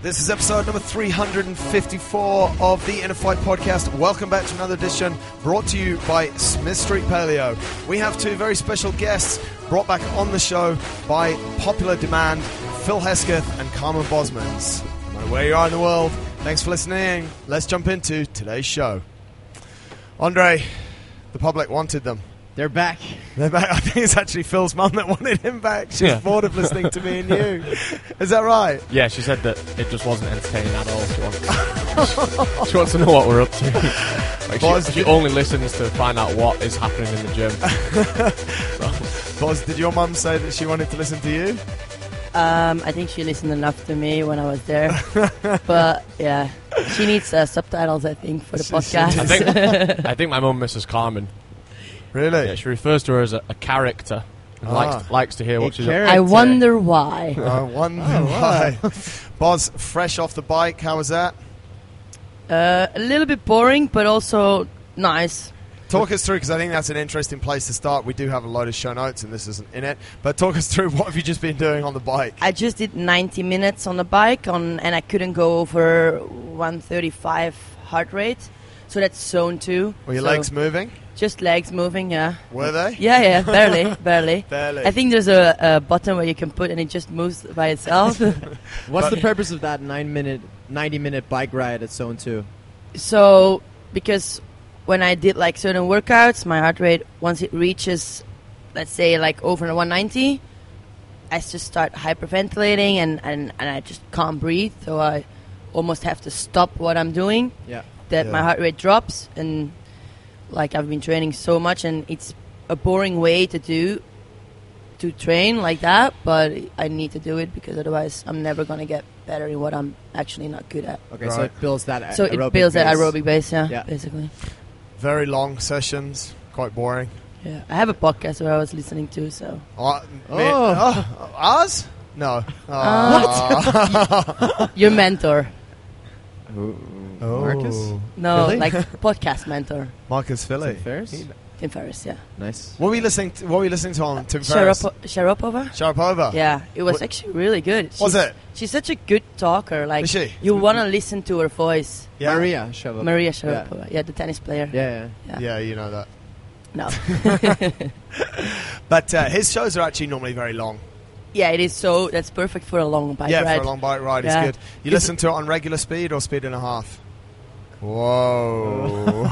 This is episode number 354 of the Inner Fight podcast. Welcome back to another edition brought to you by Smith Street Paleo. We have two very special guests brought back on the show by popular demand Phil Hesketh and Carmen Bosmans. No matter where you are in the world, thanks for listening. Let's jump into today's show. Andre, the public wanted them. They're back. They're back. I think it's actually Phil's mum that wanted him back. She's Yeah. bored of listening to me and you. Is that right? Yeah, she said that it just wasn't entertaining at all. She wants, she wants to know what we're up to. Like Boz, she, she only listens to find out what is happening in the gym. Boz, did your mum say that she wanted to listen to you? Um, I think she listened enough to me when I was there. but yeah, she needs uh, subtitles, I think, for the She- she podcast. I think I think my mum misses Carmen. Really? Yeah, she refers to her as a, a character and Ah. likes likes to hear A what she's. character. I wonder why. I wonder Oh, why. Boz, fresh off the bike, how was that? Uh, a little bit boring, but also nice. Talk us through, because I think that's an interesting place to start. We do have a load of show notes, and this isn't in it. But talk us through what have you just been doing on the bike? I just did 90 minutes on the bike, on, and I couldn't go over 135 heart rate. So that's zone two. Were your So legs moving? Just legs moving, yeah. Were they? Yeah, yeah, barely, barely. Barely. I think there's a, a button where you can put and it just moves by itself. What's the purpose of that nine minute, ninety minute bike ride at Zone Two? So, because when I did like certain workouts, my heart rate once it reaches, let's say like over 190, I just start hyperventilating and, and, and I just can't breathe. So I almost have to stop what I'm doing. Yeah. That Yeah. my heart rate drops and like I've been training so much and it's a boring way to do to train like that, but I need to do it because otherwise I'm never gonna get better in what I'm actually not good at. Okay, so it builds that. a- So it aerobic builds that base. aerobic base, yeah, Yeah. basically. Very long sessions, quite boring. Yeah, I have a podcast where I was listening to, so Uh, Oh. me- oh, ours? No. Oh. your mentor. Oh. Marcus? No, Really? like podcast mentor, Marcus Filly. Tim Ferriss? He- Tim Ferriss. Yeah, Nice. What were you listening to? What were you listening to on Tim Ferriss? Sharap- Sharapova. Sharapova. Yeah, it was What- actually really good. Was She's- it? She's such a good talker. Like Is she? you want to listen to her voice. Yeah. Maria Sharapova. Maria Sharapova. Yeah. the tennis player. Yeah, yeah. Yeah. Yeah, you know that. No. But uh, his shows are actually normally very long. yeah, it is so. That's perfect for a long bike yeah, ride. for a long bike ride, it's good. You It's- listen to it on regular speed or speed and a half? Whoa.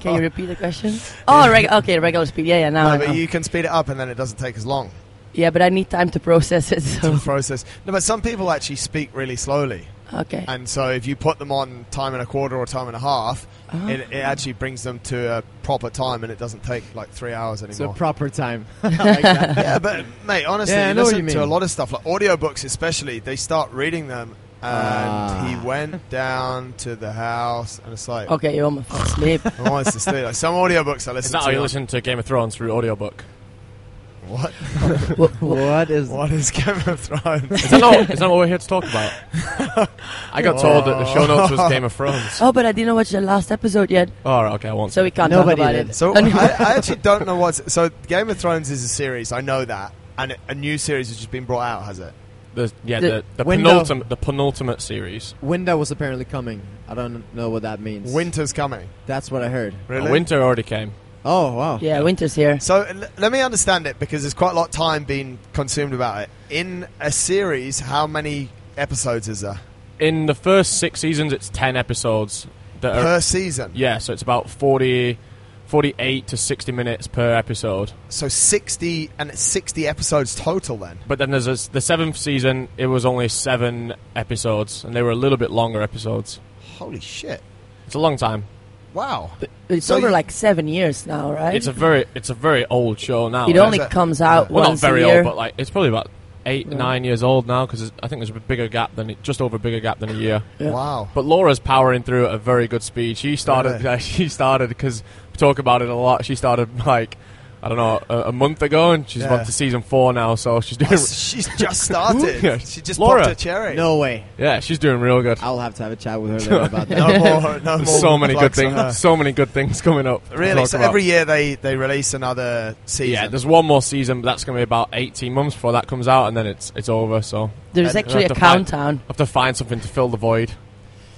Can you repeat the question? Oh, reg- okay, regular speed. Yeah, yeah. Now no, but you can speed it up and then it doesn't take as long Yeah, but I need time to process it. So to process. No, but some people actually speak really slowly. okay. And so if you put them on time and a quarter or time and a half, Oh. it, it actually brings them to a proper time and it doesn't take like three hours It's a anymore. proper time. Like yeah, but mate, honestly, Yeah, I you know what listen you to a lot of stuff like audiobooks, especially. They start reading them, and Ah. he went down to the house, and it's like, Okay, you almost fell asleep. I want to sleep. Like some audiobooks I listen Is that to. how you on- listen to Game of Thrones through audiobook? What? what is? What is Game of Thrones? Is that, not, is that what we're here to talk about? I got told that the show notes was Game of Thrones. oh, but I didn't watch the last episode yet, Oh, right, okay, I won't. so we can't Nobody talk about did. it. so. I, I actually don't know what's. So Game of Thrones is a series. I know that, and a new series has just been brought out. Has it? The, yeah, The the, the, penultimate, the penultimate series. Winter was apparently coming. I don't know what that means. Winter's coming. That's what I heard. Oh, really? Winter already came. Oh wow. yeah, winter's here. So l- let me understand it because there's quite a lot of time being consumed about it. In a series, how many episodes is there In the first six seasons, it's 10 episodes. That are, per season? yeah, so it's about 40, 48 to 60 minutes per episode. So 60 and it's 60 episodes total then. But then there's a, the seventh season, it was only seven episodes, and they were a little bit longer episodes. Holy shit. It's a long time. Wow. It's So over you- like seven years now, right? It's a very, it's a very old show now. it Yeah, only is it? comes out well, not once very a year. old, but like it's probably about eight, Yeah. nine years old now because I think there's a bigger gap than it just over a bigger gap than a year. Yeah. Wow. But Laura's powering through at a very good speed. She started. Really? she started because we talk about it a lot. She started like I don't know, a, a month ago, and she's Yeah. on to season four now. So she's doing, She's just started. Yeah. she just Laura. popped a cherry. No way. yeah, she's doing real good. I'll have to have a chat with her later about that. no more. No more. so many good plugs on her. things, so many good things coming up. Really? So about. every year they, they release another season. yeah, there's one more season, but that's going to be about 18 months before that comes out, and then it's it's over. So There's And actually a to find- countdown. I have to find something to fill the void.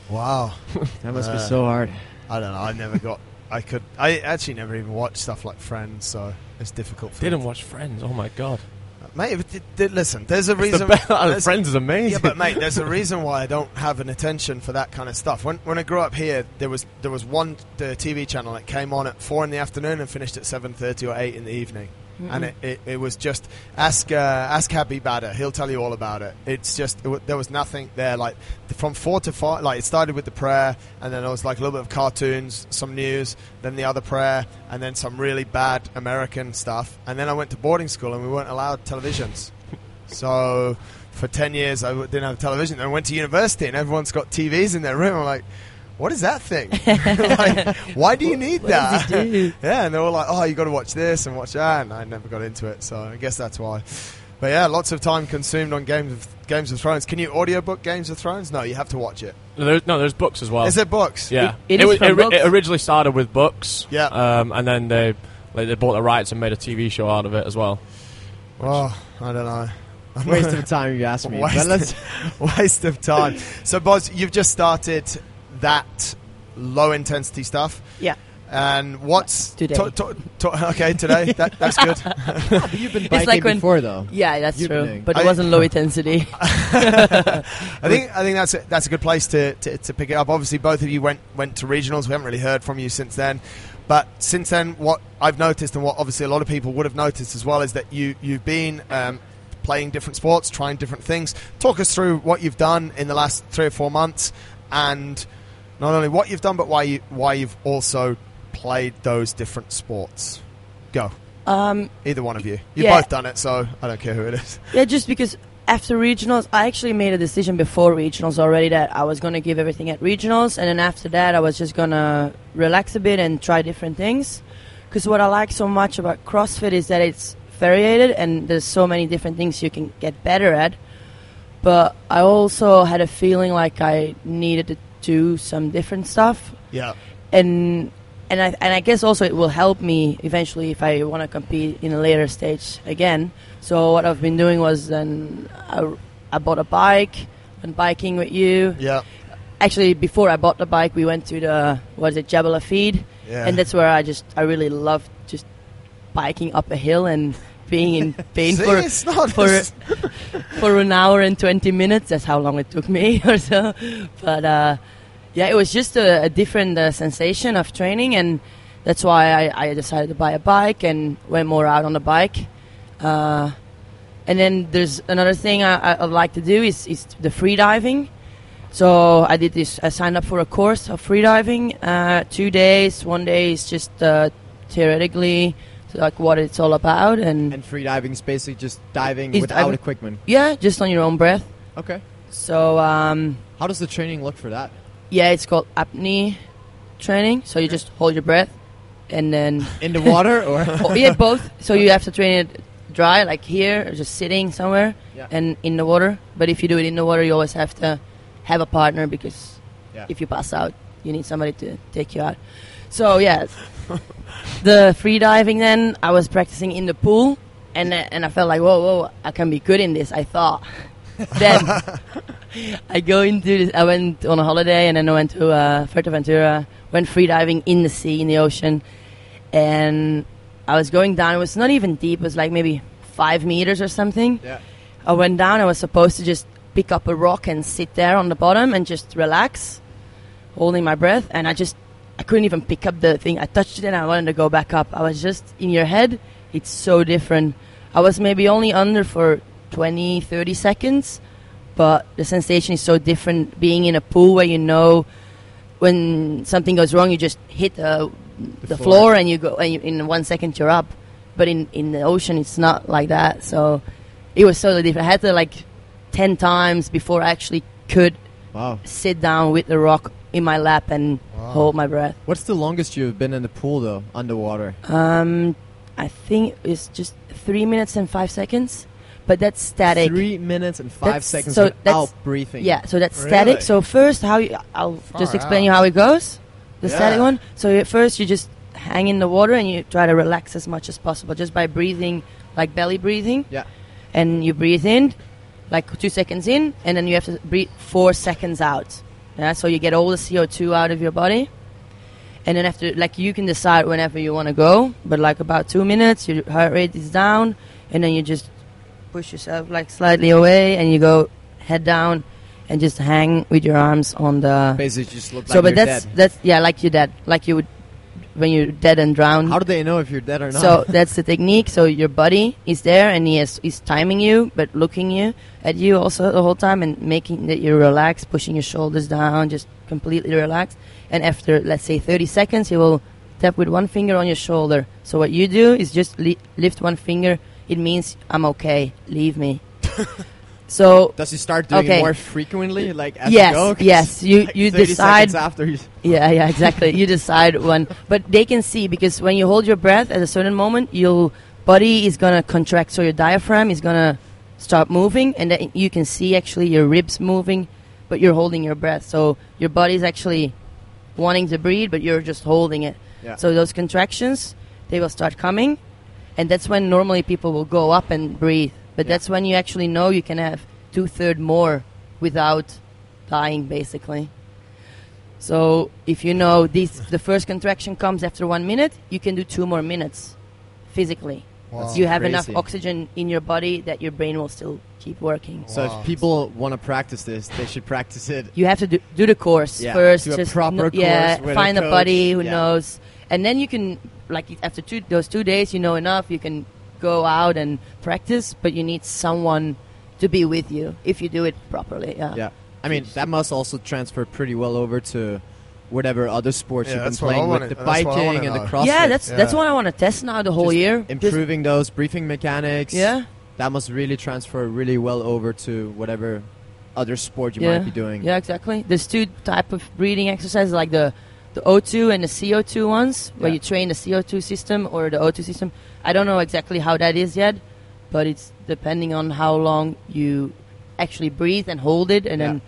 wow. That must be Uh, so hard. I don't know. I never got. I could. I actually never even watched stuff like Friends, so it's difficult. For Didn't me. watch Friends. Oh my god, mate. But listen, there's a reason. the there's- Friends is amazing. Yeah, but mate, there's a reason why I don't have an attention for that kind of stuff. When when I grew up here, there was there was one uh, TV channel that came on at four in the afternoon and finished at seven thirty or eight in the evening, and it, it, it was just ask uh, ask Happy Badder. He'll tell you all about it. It's just it w- there was nothing there. Like from four to five, like it started with the prayer, and then there was like a little bit of cartoons, some news, then the other prayer, and then some really bad American stuff. And then I went to boarding school, and we weren't allowed televisions. So for 10 years, I didn't have a television. Then I went to university and everyone's got TVs in their room. I'm like, what is that thing? like, why do you need What does that? it do? yeah, and they were like, oh, you got to watch this and watch that. And I never got into it. So I guess that's why. But yeah, lots of time consumed on Games of, Games of Thrones. Can you audiobook Games of Thrones? No, you have to watch it. no, there's, no, there's books as well. Is it books? Yeah, It- it is was- from ri- books. it originally started with books. Yeah. um, and then they like they bought the rights and made a TV show out of it as well. Oh, I don't know. Waste of time, you ask me. Waste But let's. waste of time. So, Boz, you've just started that low intensity stuff. Yeah. And what's Today. to- to- to- okay, today. That, that's good. You've been biking like when- before, though. Yeah, that's You've true. doing- But it I- wasn't low intensity. I think I think that's a, that's a good place to, to, to pick it up. Obviously, both of you went went to regionals. We haven't really heard from you since then. But since then, what I've noticed, and what obviously a lot of people would have noticed as well, is that you you've been um, playing different sports, trying different things. Talk us through what you've done in the last three or four months, and not only what you've done, but why you why you've also played those different sports. Go, Um, either one of you. You've Yeah. both done it, so I don't care who it is. yeah, just because after regionals, I actually made a decision before regionals already that I was going to give everything at regionals, and then after that, I was just going to relax a bit and try different things. Because what I like so much about CrossFit is that it's variated and there's so many different things you can get better at. But I also had a feeling like I needed to do some different stuff Yeah, and and I and I guess also it will help me eventually if I want to compete in a later stage again. So what I've been doing was then I, I bought a bike, and biking with you. yeah, Actually, before I bought the bike, we went to the what is it, Jebel Hafeet, yeah. and that's where I just I really loved just biking up a hill and being in pain See, for for for an hour and 20 minutes. That's how long it took me or so. But uh, yeah, it was just a, a different uh, sensation of training, and that's why I, I decided to buy a bike and went more out on the bike. Uh, and then there's another thing I, I- I'd like to do is, is the free diving. So I did this. I signed up for a course of free diving. Uh, two days. One day is just uh, theoretically like what it's all about, and, And free diving is basically just diving without diving- equipment. yeah, just on your own breath. Okay. So um, How does the training look for that? yeah, it's called apnea training. So you just hold your breath, and then In the water or? oh, yeah, both. So you have to train it dry, like here, or just sitting somewhere, Yeah. and in the water. But if you do it in the water, you always have to have a partner because Yeah. if you pass out, you need somebody to take you out. So yeah, the free diving. Then I was practicing in the pool, and uh, and I felt like whoa, whoa, I can be good in this. I thought. then I go into this. I went on a holiday, and then I went to uh, Fuerteventura. Went free diving in the sea, in the ocean, and I was going down. It was not even deep. It was like maybe five meters or something. yeah. I went down. I was supposed to just pick up a rock and sit there on the bottom and just relax, holding my breath. And I just, I couldn't even pick up the thing. I touched it and I wanted to go back up. I was just in your head. It's so different. I was maybe only under for 20, 30 seconds, but the sensation is so different. Being in a pool where you know when something goes wrong, you just hit the, the, floor. floor. and you go, and you, in one second you're up. But in, in the ocean, it's not like that. So it was totally different. I had to like 10 times before I actually could Wow. sit down with the rock in my lap and Wow. hold my breath. What's the longest you've been in the pool though, underwater? Um, I think it's just three minutes and five seconds, but that's static. Three minutes and five That's- seconds so without that's- breathing. Yeah, so that's Really? static. So first, how you, I'll Far just explain out. you how it goes. The Yeah. static one. So at first, you just hang in the water and you try to relax as much as possible just by breathing, like belly breathing. Yeah. And you breathe in, like two seconds in, and then you have to breathe four seconds out. Yeah. So you get all the CO two out of your body. And then after, like, you can decide whenever you want to go, but like about two minutes, your heart rate is down, and then you just push yourself like slightly away, and you go head down, and just hang with your arms on the. Basically, just look like so, but you're that's dead. that's yeah, like you're dead, like you would when you're dead and drowned. How do they know if you're dead or not? So that's the technique. So your body is there, and he is he's timing you, but looking you at you also the whole time, and making that you relax, pushing your shoulders down, just completely relaxed. And after let's say 30 seconds, he will tap with one finger on your shoulder. So what you do is just li- lift one finger. It means I'm okay. Leave me. so does he start doing Okay. it more frequently, like as yes, you go? yes, you like, you 30 decide after. You, yeah, yeah, exactly. you decide when, but they can see because when you hold your breath at a certain moment, your body is gonna contract, so your diaphragm is gonna start moving, and then you can see actually your ribs moving, but you're holding your breath. So your body is actually wanting to breathe, but you're just holding it. yeah. So those contractions, they will start coming, and that's when normally people will go up and breathe. But Yeah. that's when you actually know you can have two third more without dying, basically. So if you know this, the first contraction comes after one minute, you can do two more minutes, physically. Wow. you have crazy. enough oxygen in your body that your brain will still keep working. so if people want to practice this, they should practice it. You have to do, do the course Yeah, first. do a just proper kn- yeah, course with a find a, coach, buddy who yeah. knows, and then you can like after two those two days, you know enough. You can go out and practice, but you need someone to be with you if you do it properly. Yeah. Yeah, I mean that must also transfer pretty well over to whatever other sports Yeah, you've been that's what I playing wanna- with the that's what I wanna biking and the know. CrossFit. Yeah, that's that's Yeah. what I want to test now the whole Just year. Just- improving those breathing mechanics. yeah. that must really transfer really well over to whatever other sport you yeah. might be doing. Yeah, exactly. There's two type of breathing exercises, like the the O2 and the CO2 ones, where Yeah. you train the CO2 system or the O2 system. I don't know exactly how that is yet, but it's depending on how long you actually breathe and hold it, and then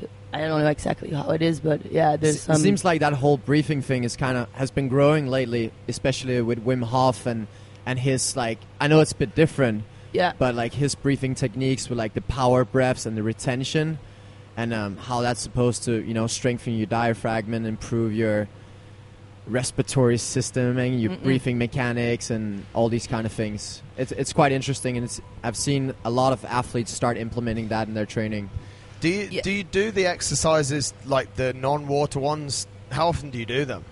th- I don't know exactly how it is, but yeah, there's S- some. it seems like that whole briefing thing is kind of has been growing lately, especially with Wim Hof and and his like. I know it's a bit different, yeah, but like his breathing techniques with like the power breaths and the retention, and um, how that's supposed to you know strengthen your diaphragm and improve your respiratory system and your Mm-mm. breathing mechanics and all these kind of things. It's it's quite interesting, and it's I've seen a lot of athletes start implementing that in their training. Do you Yeah. do you do the exercises like the non-water ones? How often do you do them?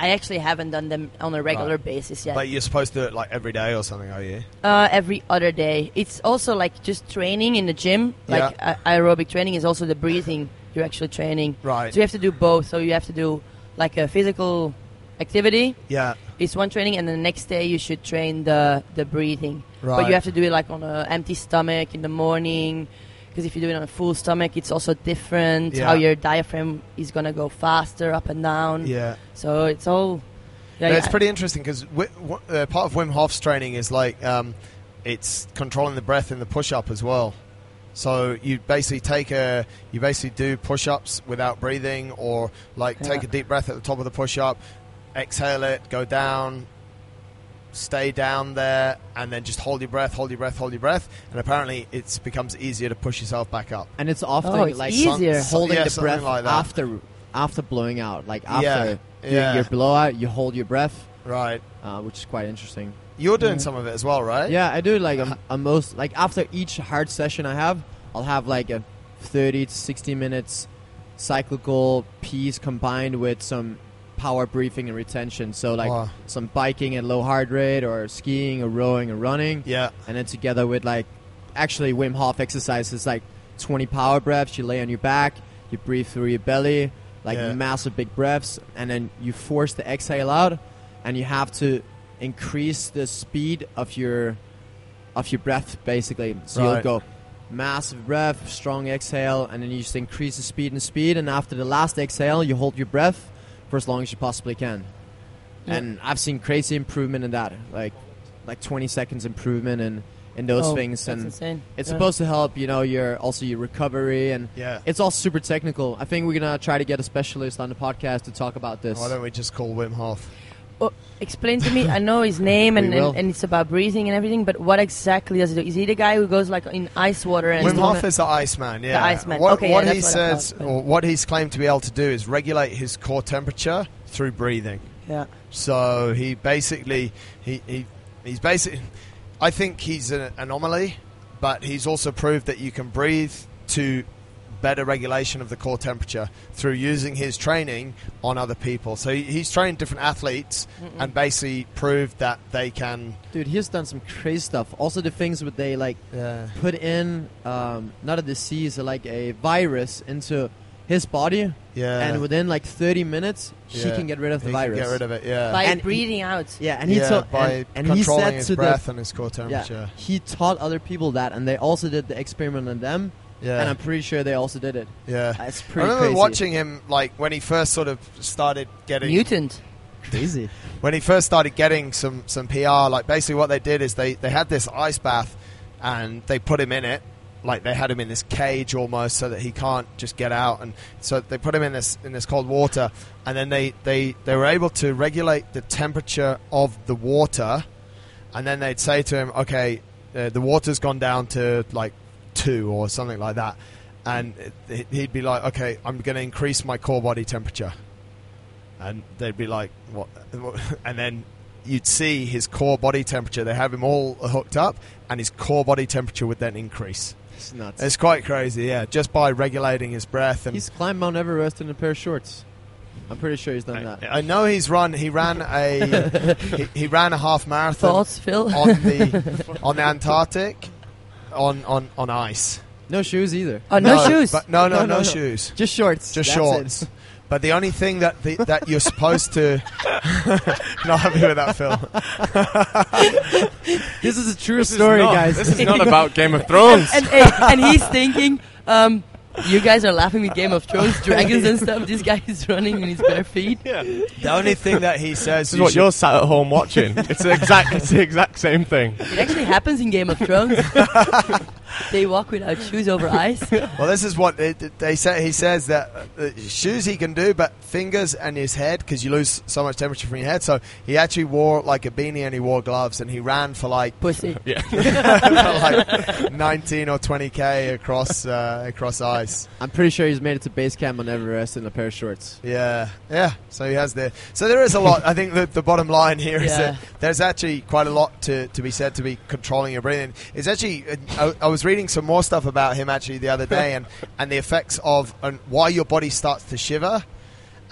I actually haven't done them on a regular Right. basis yet. But you're supposed to do it like every day or something, are you? Uh, every other day. It's also like just training in the gym. Like Yeah. a- aerobic training is also the breathing you're actually training. Right. So you have to do both. So you have to do like a physical activity. Yeah. It's one training, and the next day you should train the the breathing. Right. But you have to do it like on an empty stomach in the morning. Because if you do it on a full stomach, it's also different. How your diaphragm is gonna go faster up and down. Yeah. So it's all. Yeah, it's yeah. pretty interesting because uh, part of Wim Hof's training is like um, it's controlling the breath in the push-up as well. So you basically take a you basically do push-ups without breathing, or like take a deep breath at the top of the push-up, exhale it, go down, stay down there, and then just hold your breath, hold your breath, hold your breath, and apparently it becomes easier to push yourself back up. And it's often Oh, it's like easier. Some- holding yeah, the breath like after after blowing out. Like after Yeah, doing yeah. your blowout, you hold your breath, Right. uh, which is quite interesting. You're doing Yeah. some of it as well, right? Yeah, I do like a, a most like after each hard session I have, I'll have like a 30 to 60 minutes cyclical piece combined with some power briefing and retention. So like Wow. some biking at low heart rate or skiing or rowing or running Yeah. and then together with like actually Wim Hof exercises like 20 power breaths you lay on your back you breathe through your belly like Yeah. massive big breaths and then you force the exhale out and you have to increase the speed of your of your breath basically so Right. you'll go massive breath strong exhale and then you just increase the speed and speed and after the last exhale you hold your breath for as long as you possibly can Yeah. and I've seen crazy improvement in that like like 20 seconds improvement in in those Oh, things, that's and insane. it's Yeah. supposed to help. You know, your also your recovery, and Yeah. it's all super technical. I think we're gonna try to get a specialist on the podcast to talk about this. Why don't we just call Wim Hof? Oh, explain to me. I know his name and, and, and it's about breathing and everything, but what exactly does he do? Is he the guy who goes like in ice water and Wim Hof is the Iceman. Yeah, the Iceman. What, Okay, what yeah, he that's what I says, thought, or what he's claimed to be able to do, is regulate his core temperature through breathing. yeah. So he basically he, he he's basically I think he's an anomaly, but he's also proved that you can breathe to better regulation of the core temperature through using his training on other people. So he's trained different athletes and basically proved that they can Dude, he's done some crazy stuff. Also, the things where they like yeah put in um, not a disease, like a virus into his body, yeah and within like 30 minutes, he Yeah. can get rid of the he can virus. get rid of it yeah By And he- breathing out. Yeah, and he yeah, told by and, and he controlling said his to breath the and his core temperature. yeah, he taught other people that, and they also did the experiment on them, yeah and I'm pretty sure they also did it. yeah. It's I remember crazy. watching him like when he first sort of started getting Mutant. crazy. when he first started getting some some PR, like basically what they did is they they had this ice bath and they put him in it, like they had him in this cage almost, so that he can't just get out, and so they put him in this in this cold water, and then they they they were able to regulate the temperature of the water, and then they'd say to him, okay, uh, the water's gone down to like two or something like that. And he'd be like, "Okay, I'm going to increase my core body temperature," and they'd be like, "What?" And then you'd see his core body temperature. They have him all hooked up, and his core body temperature would then increase. It's nuts. It's quite crazy, yeah. Just by regulating his breath, and he's climbed Mount Everest in a pair of shorts. I'm pretty sure he's done that. I, I know he's run. He ran a he, he ran a half marathon Thoughts, Phil? on the on the Antarctic on on on ice. No shoes either. oh, no, shoes. But no, no, No, no, no, no. shoes. Just shorts. Just That's shorts. it. But the only thing that the, that you're supposed to not happy with that, Phil. This is a true This is story, not- guys. This is not about Game of Thrones. and, and, and he's thinking, um, you guys are laughing with Game of Thrones, dragons and stuff. This guy is running in his bare feet. The only thing that he says This is what you're sat at home watching. It's the exact, it's the exact same thing. It actually happens in Game of Thrones. they walk without shoes over ice. Well, this is what they, they say. He says that uh, shoes he can do, but fingers and his head because you lose so much temperature from your head. So he actually wore like a beanie and he wore gloves and he ran for like Pussy. Yeah. for like 19 or 20 k across uh, across I'm pretty sure he's made it to base camp on Everest in a pair of shorts. Yeah, yeah. So he has there. So there is a lot. I think the, the bottom line here is Yeah. that there's actually quite a lot to, to be said to be controlling your breathing. It's actually. uh, I, I was reading some more stuff about him actually the other day, and and the effects of and why your body starts to shiver.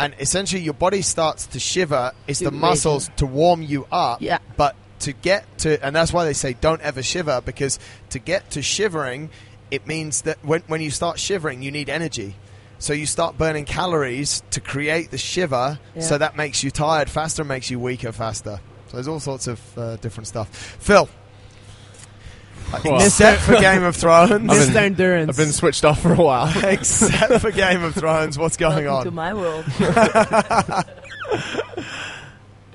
And essentially, your body starts to shiver is the muscles to warm you up. Yeah. But to get to, and that's why they say don't ever shiver because to get to shivering, it means that when when you start shivering, you need energy. So you start burning calories to create the shiver. Yeah. So that makes you tired faster, makes you weaker faster. So there's all sorts of uh, different stuff. Phil, Well- except for Game of Thrones, I've Mr. been- Endurance. I've been switched off for a while. except for Game of Thrones, what's going Welcome to my world.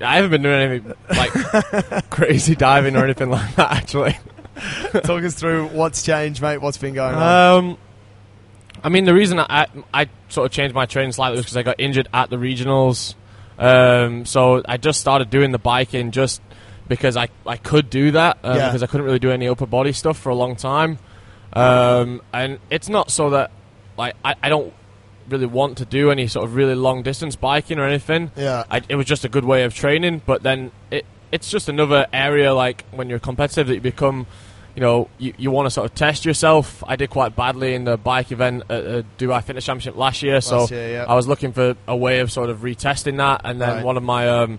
I haven't been doing anything like crazy diving or anything like that. Actually, Talk us through what's changed, mate. What's been going on? um, I mean, the reason I I sort of changed my training slightly was because I got injured at the regionals. Um, so I just started doing the biking just because I, I could do that uh, Yeah. because I couldn't really do any upper body stuff for a long time. Um, and it's not so that like I, I don't really want to do any sort of really long distance biking or anything. yeah, I, it was just a good way of training. But then it it's just another area like when you're competitive that you become, you know, you, you want to sort of test yourself. I did quite badly in the bike event at the Dubai Fitness Championship last year, so year, yeah. I was looking for a way of sort of retesting that. And then Right. one of my um,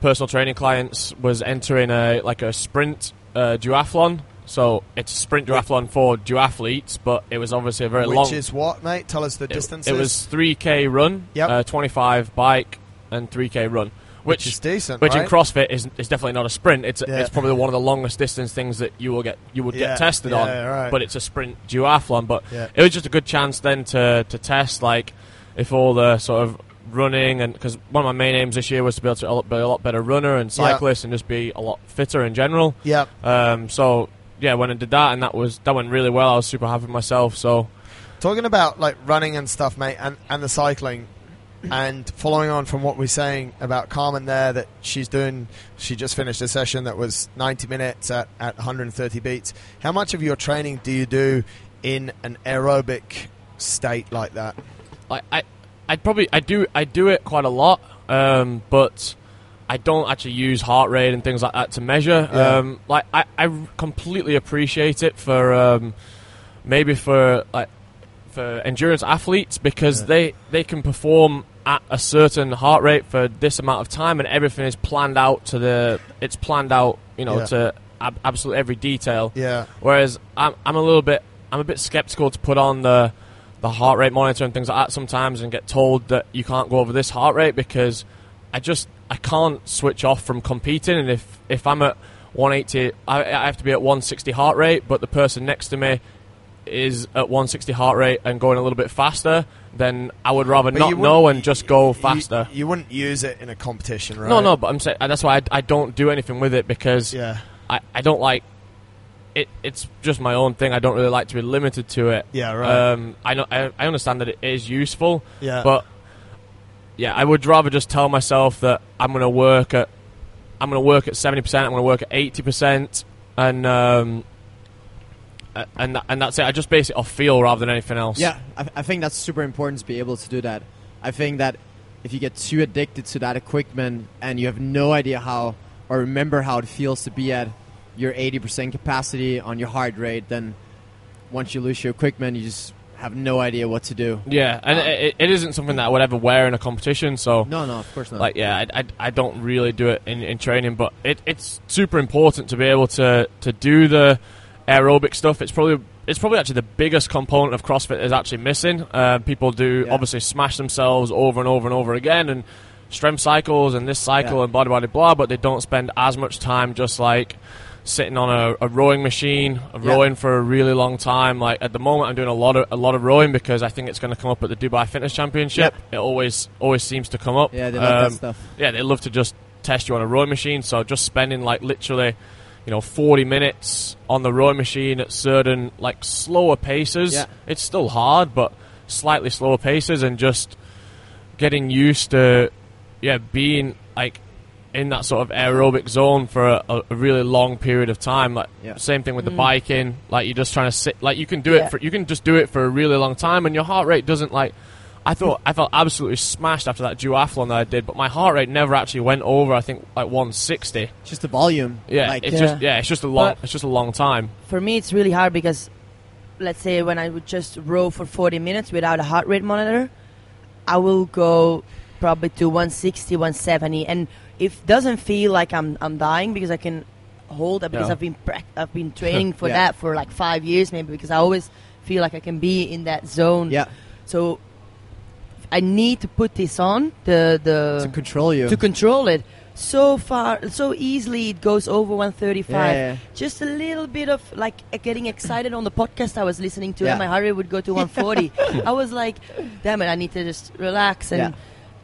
personal training clients was entering a like a sprint uh, duathlon. So it's a sprint duathlon for duathletes, but it was obviously a very Which long. is what, mate? Tell us the it, distances. it was 3k run, Yep. uh, 25 bike, and 3k run, which which is decent, which right? in CrossFit is, is definitely not a sprint. It's Yeah. it's probably one of the longest distance things that you will get you would Yeah, get tested yeah, on. right. But it's a sprint duathlon. But Yeah. it was just a good chance then to to test like if all the sort of running, and because one of my main aims this year was to be able to be a lot better runner and Yeah. cyclist, and just be a lot fitter in general. Yep. Um, so yeah, when I did that, and that was that went really well. I was super happy with myself. So Talking about like running and stuff, mate, and, and the cycling, and following on from what we're saying about Carmen there, that she's doing, she just finished a session that was 90 minutes at, at 130 beats. How much of your training do you do in an aerobic state like that? I, I I'd probably I do I do it quite a lot, um, but I don't actually use heart rate and things like that to measure. Yeah. Um, like I, I completely appreciate it for um, maybe for like for endurance athletes because Yeah. they they can perform at a certain heart rate for this amount of time and everything is planned out to the it's planned out you know Yeah. to ab- absolutely every detail. Yeah. Whereas I'm, I'm a little bit I'm a bit skeptical to put on the the heart rate monitor and things like that sometimes and get told that you can't go over this heart rate because I just I can't switch off from competing and if if I'm at 180 I, I have to be at 160 heart rate but the person next to me is at 160 heart rate and going a little bit faster then I would rather But not know and just go faster. You, wouldn't use it in a competition, right? No, no, but I'm saying that's why I, I don't do anything with it because Yeah. I, I don't like it. It's just my own thing. I don't really like to be limited to it. Yeah, right. Um, I know I, I understand that it is useful, yeah. but yeah, I would rather just tell myself that I'm going to work at I'm going to work at seventy percent. I'm going to work at eighty percent, and um, and and that's it. I just base it off feel rather than anything else. Yeah, I, I think that's super important to be able to do that. I think that if you get too addicted to that equipment and you have no idea how or remember how it feels to be at your 80% capacity on your heart rate, then once you lose your equipment, you just have no idea what to do. yeah, and um, it, it isn't something that I would ever wear in a competition. So No, no, of course not. like yeah I, I, I don't really do it in, in training but it, it's super important to be able to, to do the aerobic stuff it's probably it's probably actually the biggest component of CrossFit is actually missing uh, people do Yeah. obviously smash themselves over and over and over again and strength cycles and this cycle Yeah. and blah blah blah blah but they don't spend as much time just like sitting on a, a rowing machine Yeah. rowing for a really long time like at the moment I'm doing a lot of a lot of rowing because I think it's going to come up at the Dubai Fitness Championship it always always seems to come up yeah, they love Um, that stuff. yeah, they love to just test you on a rowing machine. So just spending like literally, you know, 40 minutes on the rowing machine at certain like slower paces. Yeah. It's still hard, but slightly slower paces, and just getting used to, yeah, being like in that sort of aerobic zone for a, a, a really long period of time. Like Yeah. same thing with the Mm. biking. Like you're just trying to sit. Like you can do Yeah. it for you can just do it for a really long time, and your heart rate doesn't like. I thought I felt absolutely smashed after that duathlon that I did, but my heart rate never actually went over. I think like 160. It's Just the volume. Yeah, Like, it's Yeah. just yeah, it's just a long But- it's just a long time. For me, it's really hard because, let's say, when I would just row for 40 minutes without a heart rate monitor, I will go probably to 160, 170, and it doesn't feel like I'm I'm dying because I can hold it because Yeah. I've been prac- I've been training for Yeah. that for like five years maybe because I always feel like I can be in that zone. yeah, So I need to put this on the the to control you. to control it. So far so easily it goes over 135 Yeah, yeah, just a little bit of like uh, getting excited on the podcast i was listening to Yeah. and my heart rate would go to 140 i was like damn it i need to just relax. And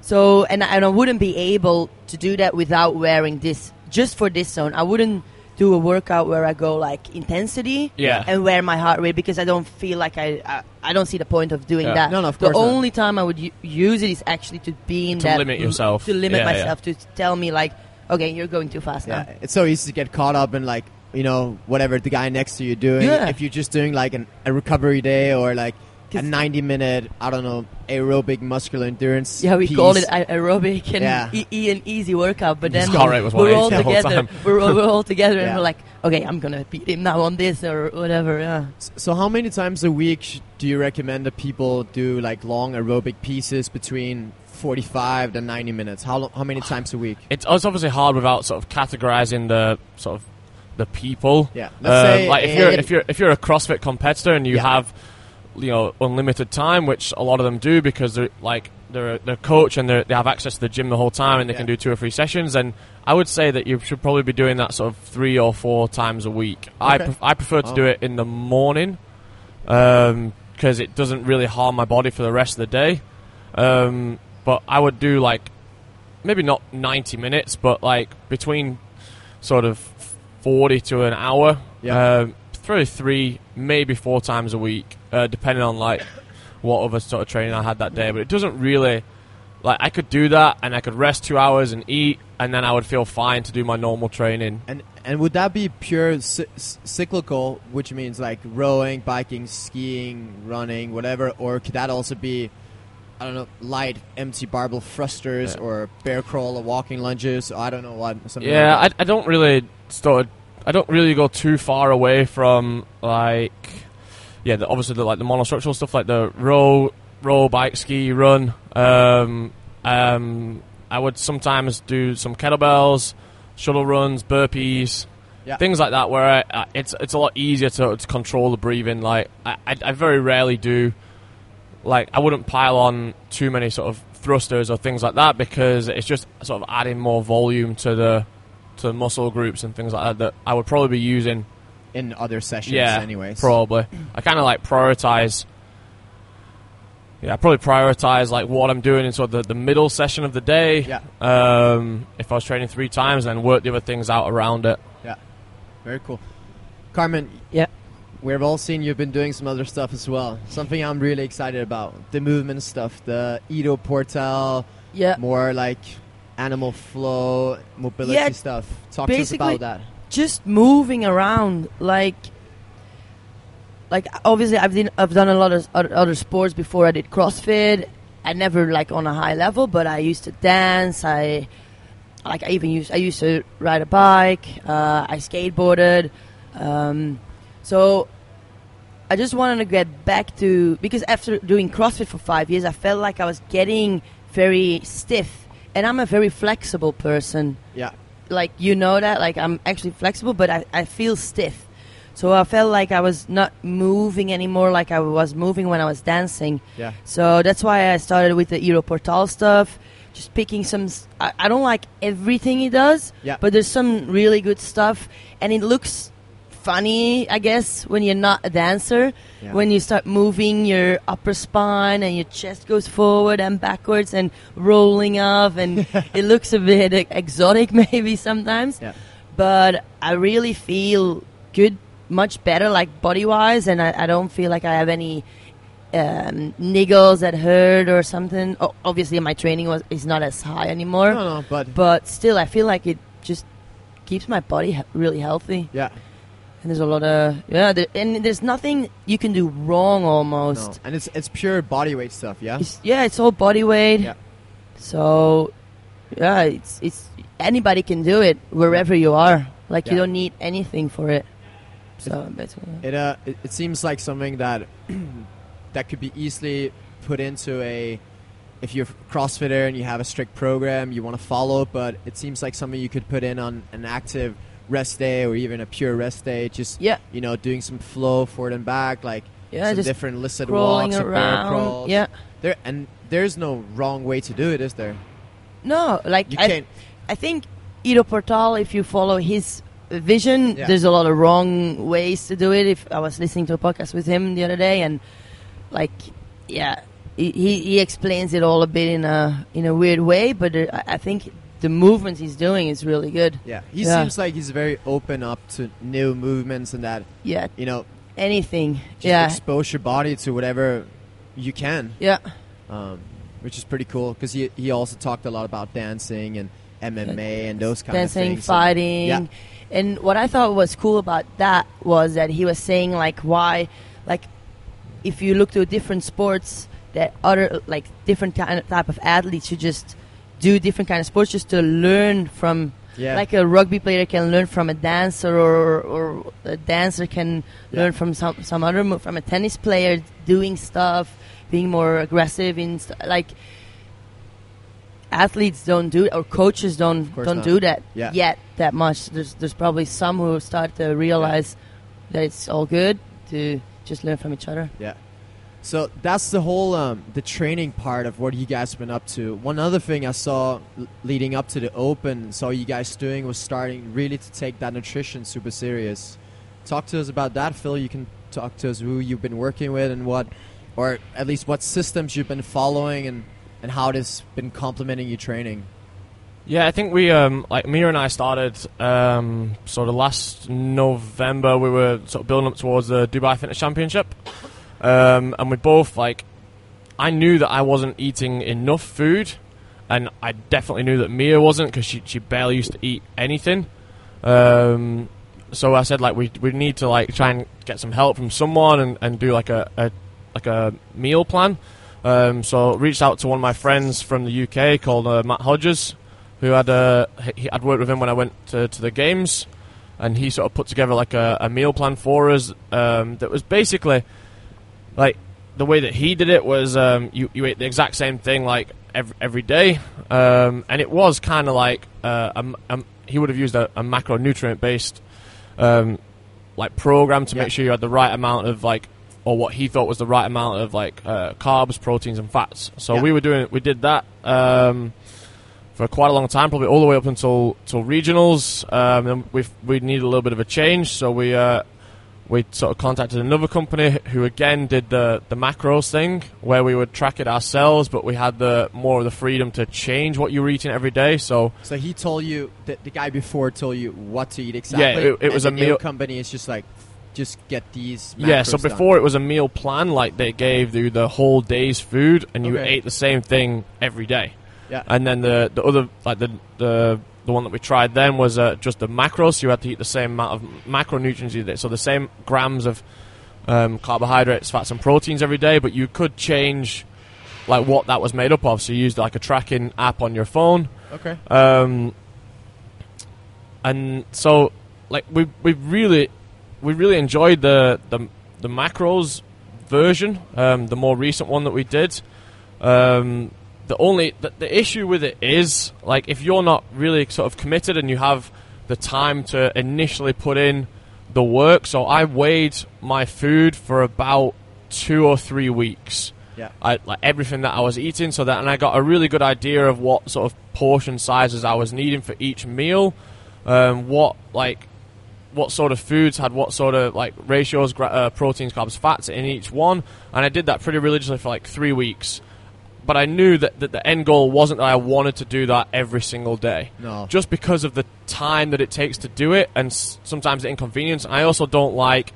so and, I- and i wouldn't be able to do that without wearing this just for this zone. I wouldn't do a workout where i go like intensity Yeah. and wear my heart rate because i don't feel like i i, I don't see the point of doing Yeah. that No, no, of the course not. only time i would u- use it is actually to be in that. To that limit yourself. to limit Yeah, yeah. myself to tell me like okay you're going too fast Yeah, now it's so easy to get caught up in like you know whatever the guy next to you doing. Yeah. If you're just doing like an, a recovery day or like a 'Cause- 90 minute I don't know aerobic muscular endurance. yeah we piece. call it aerobic and Yeah. e- e- an easy workout but then His heart rate we're all the together we're, all- we're all together and we're like okay i'm gonna beat him now on this or whatever yeah S- So how many times a week do you recommend that people do like long aerobic pieces between 45 to 90 minutes? How lo- how many times a week? It's, it's obviously hard without sort of categorizing the sort of the people. Yeah, Um, like if you're if you're if you're a CrossFit competitor and you Yeah. have you know unlimited time, which a lot of them do because they're like they're a, they're coach and they're, they have access to the gym the whole time and they can do two or three sessions. And I would say that you should probably be doing that sort of three or four times a week. I pref- I prefer to Oh. do it in the morning because it doesn't really harm my body for the rest of the day. Um, but I would do like maybe not 90 minutes, but like between sort of 40 to an hour. Yeah. Um, probably three, maybe four times a week, uh, depending on like what other sort of training I had that day. But it doesn't really like I could do that and I could rest two hours and eat, and then I would feel fine to do my normal training. And and would that be pure cyclical, which means like rowing, biking, skiing, running, whatever, or could that also be, I don't know, light empty barbell thrusters Yeah. or bear crawl or walking lunges? I don't know what. Something Yeah, like I, I don't really sort of, I don't really go too far away from like yeah, the, obviously the like the monostructural stuff like the row, row, bike, ski, run. Um, um, I would sometimes do some kettlebells, shuttle runs, burpees, Yeah. things like that. Where I, I, it's it's a lot easier to, to control the breathing. Like I, I, I very rarely do. Like I wouldn't pile on too many sort of thrusters or things like that because it's just sort of adding more volume to the to muscle groups and things like that that I would probably be using in other sessions, yeah, anyways. Probably. I kind of like prioritize. Yeah, I probably prioritize like what I'm doing in sort of the, the middle session of the day. Yeah. Um, if I was training three times, then work the other things out around it. Yeah, very cool. Carmen, Yeah. we've all seen you've been doing some other stuff as well. Something I'm really excited about: the movement stuff, the Ido Portal, Yeah. more like animal flow, mobility Yeah, stuff. Talk to us about that. Just moving around like like obviously I've done I've done a lot of other, sports before I did CrossFit. I never like on a high level but I used to dance. I like I even used I used to ride a bike. Uh, I skateboarded. Um, so I just wanted to get back to because after doing CrossFit for five years I felt like I was getting very stiff. And I'm a very flexible person. Yeah, like you know that like i'm actually flexible but i, I feel stiff. So i felt like i was not moving anymore like i was moving when i was dancing. Yeah, so that's why i started with the Ido Portal stuff just picking some s- I, I don't like everything he does Yeah. but there's some really good stuff and it looks funny i guess when you're not a dancer. Yeah. when you start moving your upper spine and your chest goes forward and backwards and rolling off and it looks a bit e- exotic maybe sometimes. Yeah, but i really feel good much better like body wise and I, I don't feel like i have any um, niggles that hurt or something. O- obviously my training was is not as high anymore. No, no, but but still i feel like it just keeps my body really healthy. Yeah, and there's a lot of yeah there, and there's nothing you can do wrong no, almost and it's it's pure body weight stuff. Yeah, it's, yeah it's all body weight. Yeah. so yeah it's it's anybody can do it wherever you are. Like you don't need anything for it. So basically It uh, it, it seems like something that that could be easily put into a if you're a CrossFitter and you have a strict program you want to follow, but it seems like something you could put in on an active rest day or even a pure rest day. Just yeah you know, doing some flow forward and back, like yeah some different listed walks or around crawls. yeah there and there's no wrong way to do it, is there? no like You I, can't. I think Ido Portal, if you follow his vision, Yeah. there's a lot of wrong ways to do it. If I was listening to a podcast with him the other day, and like, yeah, he, he explains it all a bit in a in a weird way, but uh, I think the movements he's doing is really good. Yeah, he Yeah. seems like he's very open up to new movements and that Yeah, you know anything. just yeah, expose your body to whatever you can. yeah, um, which is pretty cool because he he also talked a lot about dancing and MMA and those kind dancing, of things. Dancing fighting. Yeah. And what I thought was cool about that was that he was saying like why, like, if you look to different sports, that other like different kind of type of athletes should just do different kind of sports just to learn from. Yeah, Like a rugby player can learn from a dancer, or or a dancer can Yeah. learn from some some other move, from a tennis player doing stuff, being more aggressive in st- like. Athletes don't do or coaches don't don't not. do that Yeah. yet that much. There's there's probably some who start to realize that it's all good to just learn from each other. yeah. So that's the whole um, the training part of what you guys been up to. One other thing I saw leading up to the Open, saw you guys doing was starting really to take that nutrition super serious. Talk to us about that, Phil. You can talk to us who you've been working with and what, or at least what systems you've been following and and how this been complementing your training. Yeah, I think we um like Mia and I started um sort of last November. We were sort of building up towards the Dubai Fitness Championship, um, and we both like. I knew that I wasn't eating enough food, and I definitely knew that Mia wasn't because she she barely used to eat anything. Um, so I said like we we need to like try and get some help from someone and, and do like a, a like a meal plan. Um, so reached out to one of my friends from the UK called uh, Matt Hodges, who had uh, he, I'd worked with him when I went to, to the games, and he sort of put together like a, a meal plan for us um, that was basically like the way that he did it was um, you you ate the exact same thing like every, every day, um, and it was kind of like uh, a a he would have used a, a macronutrient based um, like program to Yeah. make sure you had the right amount of like or what he thought was the right amount of like uh, carbs, proteins, and fats. So Yeah. we were doing we did that um, for quite a long time, probably all the way up until till regionals. Um, then we we needed a little bit of a change, so we uh, we sort of contacted another company who again did the the macros thing, where we would track it ourselves, but we had the more of the freedom to change what you were eating every day. So So he told you that the guy before told you what to eat exactly. it- it and was a meal- company. It's just like, just get these. Yeah, so macros done. before it was a meal plan, like they gave you the whole day's food, and you Okay. ate the same thing every day. Yeah. And then the the other like the the the one that we tried then was uh, just the macros. You had to eat the same amount of macronutrients you did, so the same grams of um, carbohydrates, fats, and proteins every day. But you could change like what that was made up of. So you used like a tracking app on your phone. Okay. Um, and so, like we we really we really enjoyed the the, the macros version, um, the more recent one that we did. Um, the only the, the issue with it is like if you're not really sort of committed and you have the time to initially put in the work. So I weighed my food for about two or three weeks. Yeah. I, like everything that I was eating, so that and I got a really good idea of what sort of portion sizes I was needing for each meal, um, what like what sort of foods had what sort of like ratios, gra- uh, proteins, carbs, fats in each one, and I did that pretty religiously for like three weeks. But I knew that, that the end goal wasn't that I wanted to do that every single day No. just because of the time that it takes to do it and s- sometimes the inconvenience. I also don't like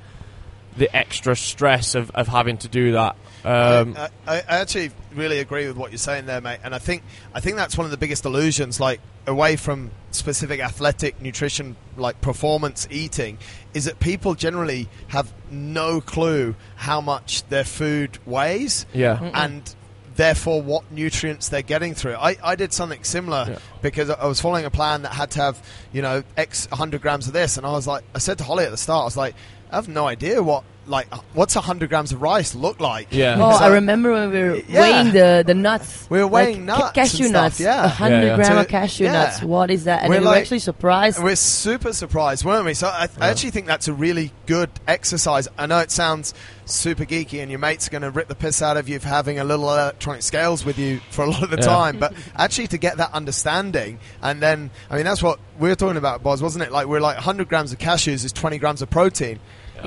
the extra stress of, of having to do that. Um, I, I, I actually really agree with what you're saying there, mate. And I think I think that's one of the biggest illusions, like away from specific athletic nutrition, like performance eating, is that people generally have no clue how much their food weighs yeah. and therefore what nutrients they're getting through. I, I did something similar Yeah. because I was following a plan that had to have, you know, X 100 grams of this. And I was like, I said to Holly at the start, I was like, I have no idea what, like, uh, what's 100 grams of rice look like. Yeah. Oh, So- I remember when we were Yeah. weighing the, the nuts. We were weighing Like, ca- nuts cashew and stuff, nuts. yeah. A hundred Yeah, yeah. gram So- of cashew yeah. nuts. What is that? And We're we were actually surprised. We're super surprised, weren't we? So I, I actually think that's a really good exercise. I know it sounds super geeky, and your mate's are going to rip the piss out of you for having a little electronic scales with you for a lot of the Yeah. time. But actually, to get that understanding, and then I mean, that's what we were talking about, Boz, wasn't it? Like we're like 100 grams of cashews is 20 grams of protein.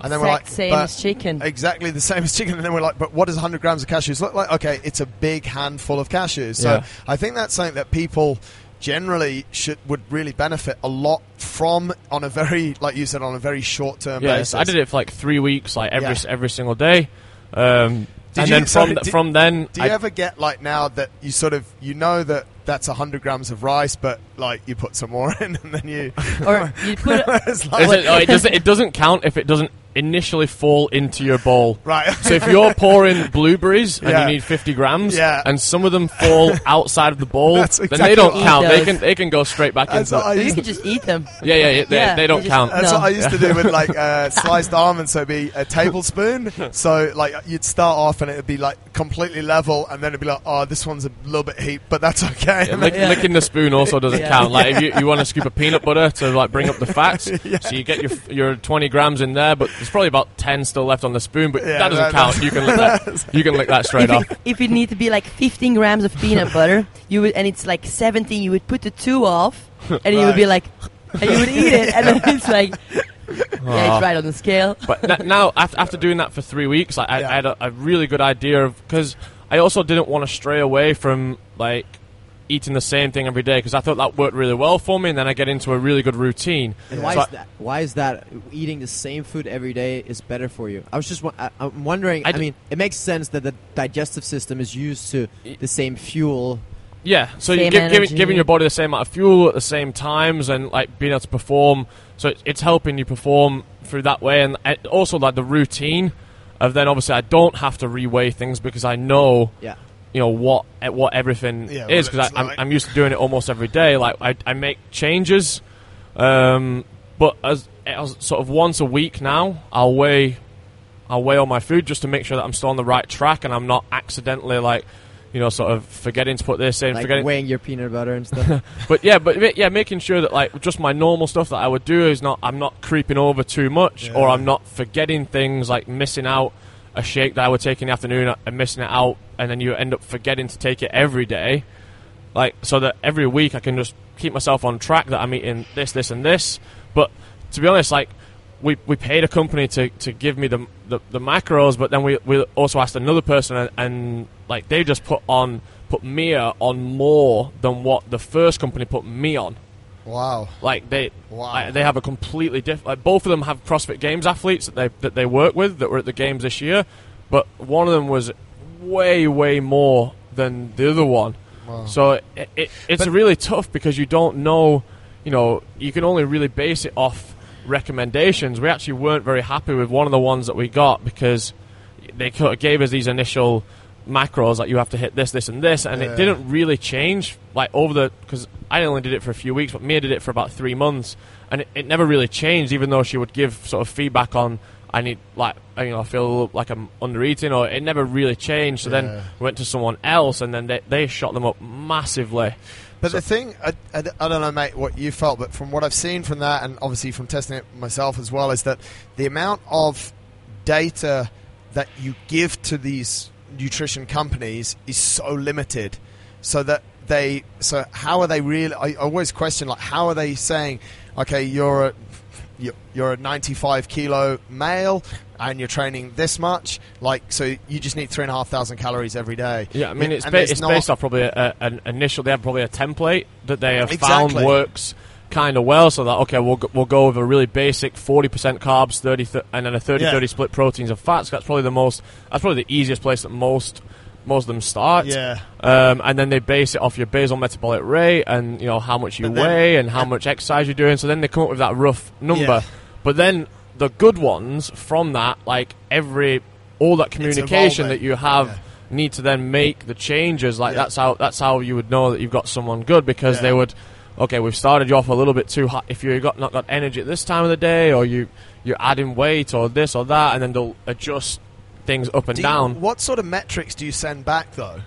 And then we're like, same but- as chicken. Exactly the same as chicken. And then we're like, but what does 100 grams of cashews look like? Okay, it's a big handful of cashews. So Yeah. I think that's something that people generally should would really benefit a lot from on a very, like you said, on a very short term Yeah, basis. so I did it for like three weeks, like every Yeah. every single day. Um, and you- then so from did- from then, Do you I- ever get like now that you sort of you know that that's 100 grams of rice, but like you put some more in and then you. or you put it's like, it, oh, it doesn't it doesn't count if it doesn't initially fall into your bowl. right. So if you're pouring blueberries and Yeah. you need 50 grams, Yeah. and some of them fall outside of the bowl, That's then they don't count. They can they can go straight back That's into what it. you can just eat them. Yeah, yeah, yeah, they, Yeah, they don't they just- count. That's No. what I used to do with like uh, sliced almonds. So it'd be a tablespoon. So like you'd start off and it'd be like completely level, and then it'd be like, oh, this one's a little bit heat, but that's okay. Yeah, lick, Yeah. Licking the spoon also doesn't Yeah. count. Like if you, you want to scoop of peanut butter to like bring up the fats, so you get your your 20 grams in there, but there's probably about 10 still left on the spoon, but Yeah, that doesn't that- count. You can lick that. You can lick that straight if, off. it, if it need to be like 15 grams of peanut butter, you would, and it's like 17, you would put the two off, and you would be like, and you would eat it, and then it's like, yeah, it's ah. right on the scale. But n- now, after, after doing that for three weeks, like, I, Yeah. I had a, a really good idea of because I also didn't want to stray away from like eating the same thing every day because I thought that worked really well for me, and then I get into a really good routine. And Yeah. why So is that? Why is that eating the same food every day is better for you? I was just, wa- I, I'm wondering. I I, d- mean, it makes sense that the digestive system is used to the same fuel. Yeah, so you're Same gi- giving, giving your body the same amount of fuel at the same times, and like being able to perform. So it's, it's helping you perform through that way, and also like the routine of then obviously I don't have to reweigh things because I know Yeah. You know what what everything Yeah, is because I'm, like. I'm used to doing it almost every day. Like I, I make changes, um, but as, as sort of once a week now, I'll weigh I'll weigh all my food just to make sure that I'm still on the right track and I'm not accidentally like you know sort of forgetting to put this in, Like forgetting. weighing your peanut butter and stuff. But yeah, but yeah, making sure that like just my normal stuff that I would do is not I'm not creeping over too much, or I'm not forgetting things like missing out a shake that I would take in the afternoon and missing it out, and then you end up forgetting to take it every day. Like so that every week I can just keep myself on track that I'm eating this, this, and this. But to be honest, like we, we paid a company to, to give me the, the the macros, but then we we also asked another person, and, and like they just put on put Mia on more than what the first company put me on. Wow. Like they Wow. like, they have a completely different. Like both of them have CrossFit Games athletes that they that they work with that were at the games this year, but one of them was way way more than the other one. Wow. So it, it, it's But- really tough because you don't know, you know, you can only really base it off recommendations. We actually weren't very happy with one of the ones that we got because they gave us these initial macros like you have to hit this, this, and this, and Yeah. it didn't really change like over the because I only did it for a few weeks, but Mia did it for about three months, and it, it never really changed. Even though she would give sort of feedback on. I need like you know I feel like I'm under eating or it never really changed. So Yeah. then we went to someone else and then they, they shot them up massively. But So- the thing, I, I, I don't know, mate, what you felt, but from what I've seen from that, and obviously from testing it myself as well, is that the amount of data that you give to these nutrition companies is so limited, so that they, so how are they really? I always question like, how are they saying, okay, you're a you're- a 95 kilo male and you're training this much like so you just need three and a half thousand calories every day Yeah, I mean it's, ba- it's based off probably a, a, an initial. They have probably a template that they have Exactly. found works kind of well. So that okay, we'll go, we'll go with a really basic forty percent carbs, thirty th- and then a 30-30 Yeah. split proteins and fats. That's probably the most. That's probably the easiest place that most most of them start. yeah Um, and then they base it off your basal metabolic rate and you know how much you then- weigh and how much exercise you're doing. So then they come up with that rough number. Yeah. But then the good ones from that, like every all that communication that you have, Yeah. need to then make the changes. Like that's how that's how you would know that you've got someone good because they would. Okay, we've started you off a little bit too hot. If you've got not got energy at this time of the day, or you you're adding weight or this or that, and then they'll adjust things up and Do you- down. what sort of metrics do you send back though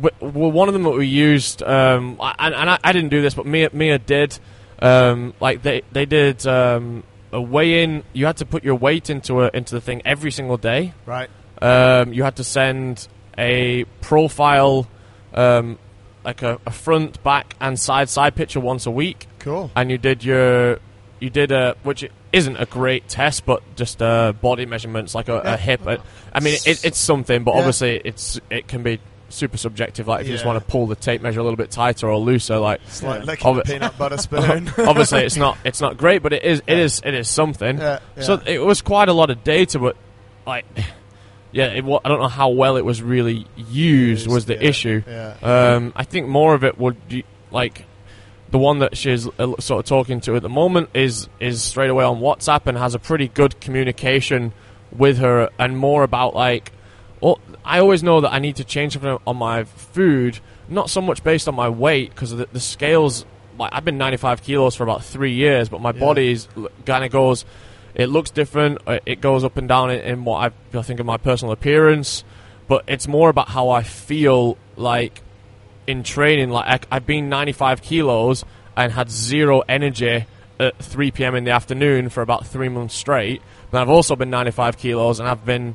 well, one of them that we used, um, and, and I, I didn't do this, but Mia, Mia did. Um, like they they did um, a weigh in. You had to put your weight into a, into the thing every single day. right Um, you had to send a profile, um, like a, a front, back, and side side picture once a week, cool and you did your you did a which isn't a great test, but just uh, body measurements like a, Yeah. a hip. uh, I mean, it, it's something, but Yeah. obviously it's it can be super subjective. Like if you just want to pull the tape measure a little bit tighter or looser, like it's like licking a peanut butter spoon obviously it's not it's not great, but it is it Yeah. is it is something. yeah, yeah. So it was quite a lot of data, but like yeah, it, wa- I don't know how well it was really used was the yeah, issue. yeah. Um, I think more of it would be like the one that she's uh, sort of talking to at the moment is is straight away on WhatsApp and has a pretty good communication with her and more about like well I always know that I need to change something on my food not so much based on my weight because the, the scales like I've been 95 kilos for about three years but my Yeah. body is kind of goes it looks different uh, it goes up and down in, what I, think of my personal appearance but it's more about how I feel like in training. Like I, I've been 95 kilos and had zero energy at 3 p.m. in the afternoon for about three months straight. But I've also been 95 kilos and I've been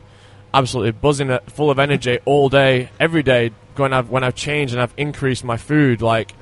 absolutely buzzing, full of energy all day, every day. When I've when I've changed and I've increased my food, like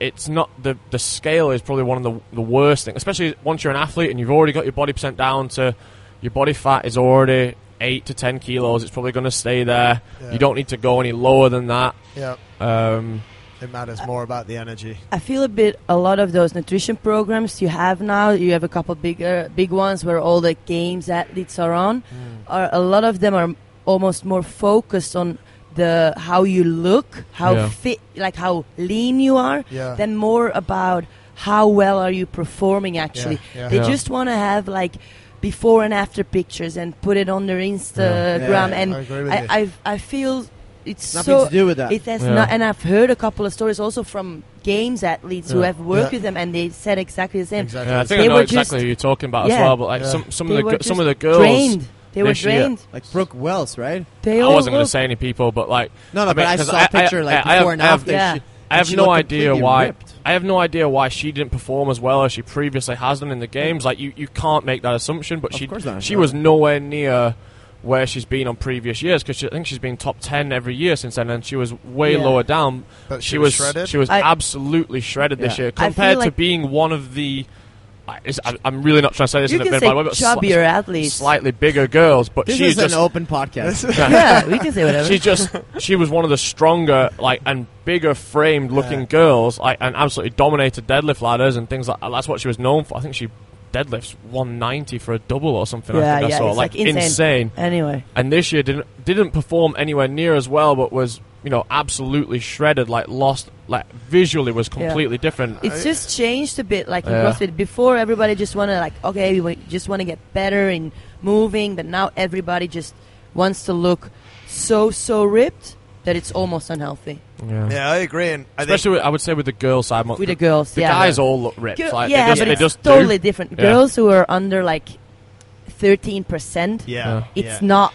it's not the the scale is probably one of the the worst things, especially once you're an athlete and you've already got your body percent down to your body fat is already eight to ten kilos. It's probably going to stay there. Yeah. You don't need to go any lower than that. Yeah, Um, it matters more about the energy. I feel a bit a lot of those nutrition programs you have now. You have a couple bigger big ones where all the games athletes are on. Are a lot of them are almost more focused on the how you look, how Yeah. fit, like how lean you are, Yeah. than more about how well are you performing. Actually, yeah. they Yeah. just want to have like before and after pictures and put it on their Instagram. Yeah, and I I. I, I feel it's Nothing so to do with that. it has Yeah. not, and I've heard a couple of stories also from games athletes who have worked Yeah. with them, and they said exactly the same. Exactly. yeah, I think They I know exactly who you're talking about as Yeah. well. But like Yeah. some some They of the some of the girls. drained. They were this year- drained. like Brooke Wells, right? They I wasn't going to say any people, but like No, no, I but mean, I 'cause saw I- a picture I- like I have- before and I have- after. Yeah. She, I have no idea why. ripped. I have no idea why she didn't perform as well as she previously has done in the games. Like you, you can't make that assumption. But Of she, not, she no. was nowhere near where she's been on previous years because I think she's been top ten every year since then, and she was way Yeah. lower down. But she was shredded. she was I- absolutely shredded this year I feel compared to like- being one of the. I- it's- I- I'm really not trying to say this You in a can bit, say by the way, but sli- athletes. slightly bigger girls, but This she is just an open podcast. yeah, we can say whatever. she just she was one of the stronger like and bigger framed looking Yeah. girls like and absolutely dominated deadlift ladders and things like that's what she was known for i think she deadlifts 190 for a double or something Yeah, i think yeah, i saw it's, like, insane. insane anyway, and this year didn't didn't perform anywhere near as well but was you know absolutely shredded like lost like visually was Yeah. completely different it's just changed a bit. Like in Yeah. CrossFit, before everybody just wanted like, okay, we just want to get better in moving, but now everybody just wants to look so so ripped that it's almost unhealthy. yeah, Yeah, I agree. And I especially with, i would say with the girls side mo- With the girls, the yeah. guys all look ripped Girl- like yeah, they just, but they it's just totally do. different. Yeah. Girls who are under like thirteen percent, yeah, it's yeah. not